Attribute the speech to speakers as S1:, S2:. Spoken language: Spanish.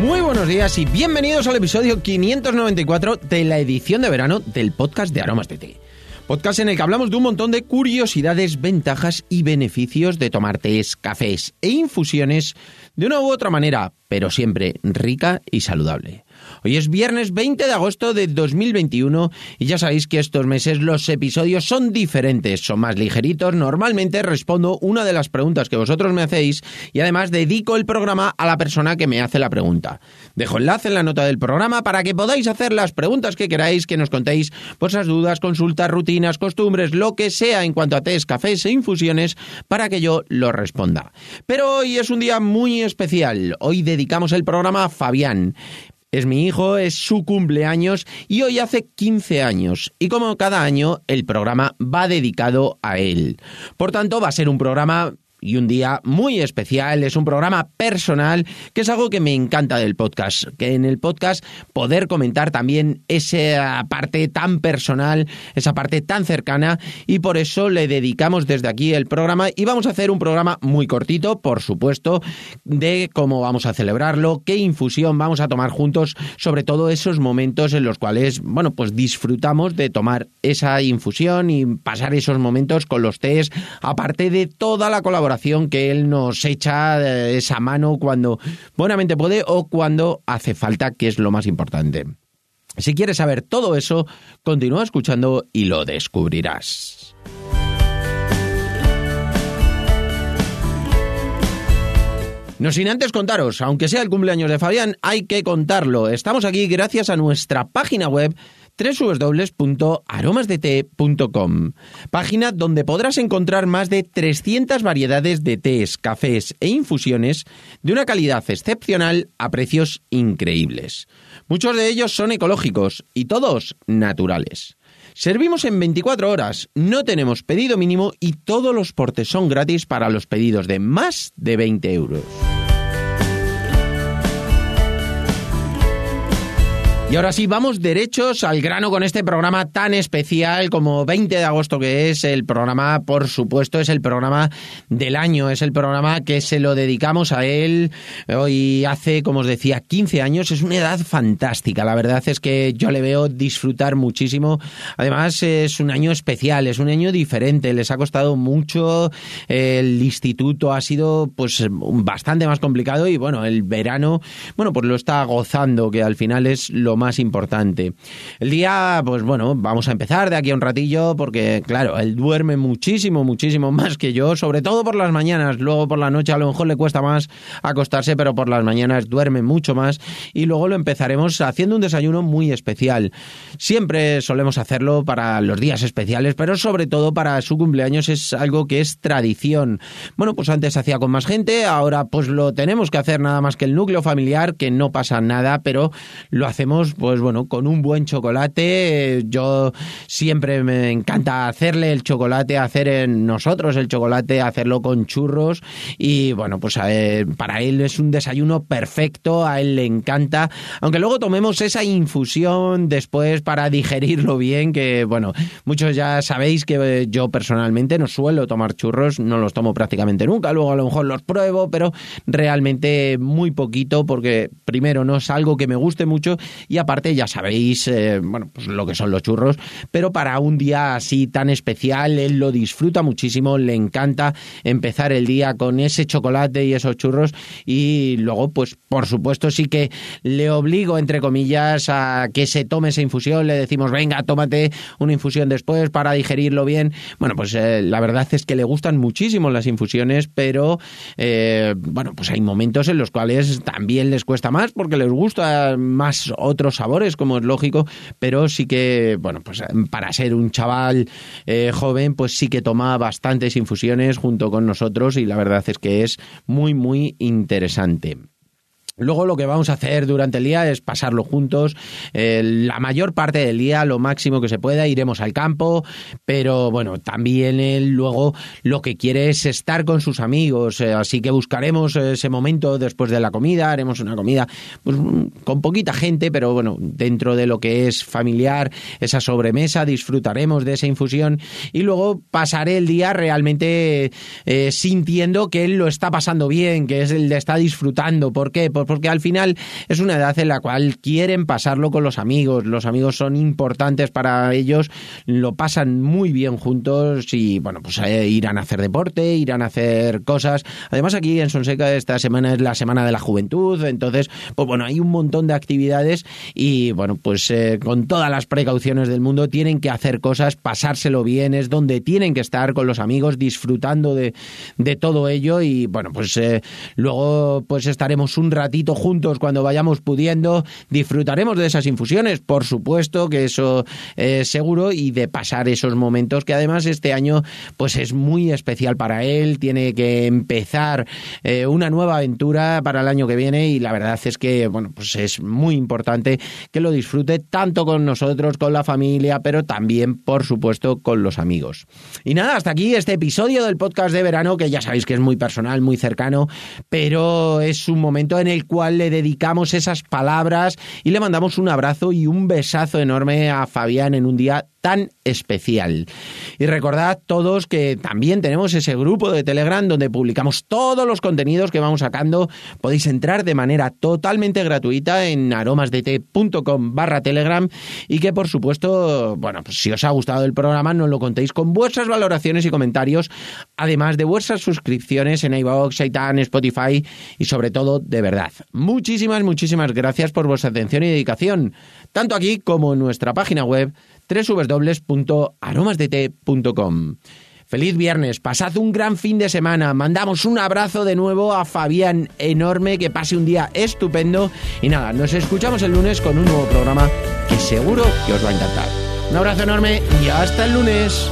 S1: Muy buenos días y bienvenidos al episodio 594 de la edición de verano del podcast de Aromas de Té. Podcast en el que hablamos de un montón de curiosidades, ventajas y beneficios de tomar tés, cafés e infusiones de una u otra manera, pero siempre rica y saludable. Hoy es viernes 20 de agosto de 2021 y ya sabéis que estos meses los episodios son diferentes, son más ligeritos. Normalmente respondo una de las preguntas que vosotros me hacéis y además dedico el programa a la persona que me hace la pregunta. Dejo enlace en la nota del programa para que podáis hacer las preguntas que queráis, que nos contéis vuestras dudas, consultas, rutinas, costumbres, lo que sea en cuanto a tés, cafés e infusiones para que yo lo responda. Pero hoy es un día muy especial. Hoy dedicamos el programa a Fabián. Es mi hijo, es su cumpleaños y hoy hace 15 años. Y como cada año, el programa va dedicado a él. Por tanto, va a ser un programa y un día muy especial. Es un programa personal, que es algo que me encanta del podcast. Que en el podcast poder comentar también esa parte tan personal, esa parte tan cercana, y por eso le dedicamos desde aquí el programa. Y vamos a hacer un programa muy cortito, por supuesto, de cómo vamos a celebrarlo, qué infusión vamos a tomar juntos, sobre todo esos momentos en los cuales, bueno, pues disfrutamos de tomar esa infusión y pasar esos momentos con los tés, aparte de toda la colaboración que él nos echa eh, esa mano cuando buenamente puede o cuando hace falta, que es lo más importante. Si quieres saber todo eso, continúa escuchando y lo descubrirás. No sin antes contaros, aunque sea el cumpleaños de Fabián, hay que contarlo. Estamos aquí gracias a nuestra página web www.aromasdete.com, página donde podrás encontrar más de 300 variedades de tés, cafés e infusiones de una calidad excepcional a precios increíbles. Muchos de ellos son ecológicos y todos naturales. Servimos en 24 horas, no tenemos pedido mínimo y todos los portes son gratis para los pedidos de más de 20 euros. Y ahora sí, vamos derechos al grano con este programa tan especial como 20 de agosto que es. El programa, por supuesto, es el programa del año, es el programa que se lo dedicamos a él hoy hace, como os decía, 15 años. Es una edad fantástica, la verdad es que yo le veo disfrutar muchísimo. Además, es un año especial, es un año diferente, les ha costado mucho. El instituto ha sido pues bastante más complicado y bueno, el verano, bueno, pues lo está gozando, que al final es lo más importante. El día, pues bueno, vamos a empezar de aquí a un ratillo porque, claro, él duerme muchísimo, muchísimo más que yo, sobre todo por las mañanas. Luego por la noche a lo mejor le cuesta más acostarse, pero por las mañanas duerme mucho más y luego lo empezaremos haciendo un desayuno muy especial. Siempre solemos hacerlo para los días especiales, pero sobre todo para su cumpleaños es algo que es tradición. Bueno, pues antes hacía con más gente, ahora pues lo tenemos que hacer nada más que el núcleo familiar, que no pasa nada, pero lo hacemos pues bueno, con un buen chocolate. Yo siempre me encanta hacerle el chocolate, hacer en nosotros el chocolate, hacerlo con churros. Y bueno, pues para él es un desayuno perfecto, a él le encanta. Aunque luego tomemos esa infusión después para digerirlo bien, que bueno, muchos ya sabéis que yo personalmente no suelo tomar churros, no los tomo prácticamente nunca, luego a lo mejor los pruebo, pero realmente muy poquito porque primero no es algo que me guste mucho y aparte ya sabéis, eh, bueno, pues lo que son los churros, pero para un día así tan especial, él lo disfruta muchísimo, le encanta empezar el día con ese chocolate y esos churros y luego, pues por supuesto sí que le obligo, entre comillas, a que se tome esa infusión, le decimos, venga, tómate una infusión después para digerirlo bien. Bueno, pues eh, la verdad es que le gustan muchísimo las infusiones, pero eh, bueno, pues hay momentos en los cuales también les cuesta más porque les gusta más otros sabores, como es lógico, pero sí que, bueno, pues para ser un chaval eh, joven, pues sí que toma bastantes infusiones junto con nosotros y la verdad es que es muy, muy interesante. Luego lo que vamos a hacer durante el día es pasarlo juntos. Eh, la mayor parte del día, lo máximo que se pueda, iremos al campo, pero bueno, también él luego lo que quiere es estar con sus amigos, eh, así que buscaremos ese momento después de la comida, haremos una comida pues, con poquita gente, pero bueno, dentro de lo que es familiar, esa sobremesa, disfrutaremos de esa infusión y luego pasaré el día realmente eh, sintiendo que él lo está pasando bien, que el de está disfrutando. ¿Por qué? Porque al final es una edad en la cual quieren pasarlo con los amigos. Los amigos son importantes para ellos, lo pasan muy bien juntos y bueno, pues eh, irán a hacer deporte, irán a hacer cosas. Además aquí en Sonseca esta semana es la semana de la juventud, entonces pues bueno, hay un montón de actividades y bueno, pues eh, con todas las precauciones del mundo tienen que hacer cosas, pasárselo bien, es donde tienen que estar con los amigos disfrutando de, de todo ello y bueno, pues eh, luego pues estaremos un ratito juntos cuando vayamos pudiendo, disfrutaremos de esas infusiones, por supuesto que eso es seguro y de pasar esos momentos que además este año pues es muy especial para él, tiene que empezar eh, una nueva aventura para el año que viene y la verdad es que bueno, pues es muy importante que lo disfrute tanto con nosotros, con la familia, pero también por supuesto con los amigos. Y nada, hasta aquí este episodio del podcast de verano que ya sabéis que es muy personal, muy cercano, pero es un momento en el cual le dedicamos esas palabras y le mandamos un abrazo y un besazo enorme a Fabián en un día tan especial. Y recordad todos que también tenemos ese grupo de Telegram donde publicamos todos los contenidos que vamos sacando. Podéis entrar de manera totalmente gratuita en aromasdt.com barra Telegram y que por supuesto, bueno, pues si os ha gustado el programa nos lo contéis con vuestras valoraciones y comentarios, además de vuestras suscripciones en iVoox, iTunes, Spotify y sobre todo, de verdad, muchísimas, muchísimas gracias por vuestra atención y dedicación, tanto aquí como en nuestra página web www.aromasdt.com. Feliz viernes, pasad un gran fin de semana, mandamos un abrazo de nuevo a Fabián enorme, que pase un día estupendo y nada, nos escuchamos el lunes con un nuevo programa que seguro que os va a encantar. Un abrazo enorme y hasta el lunes.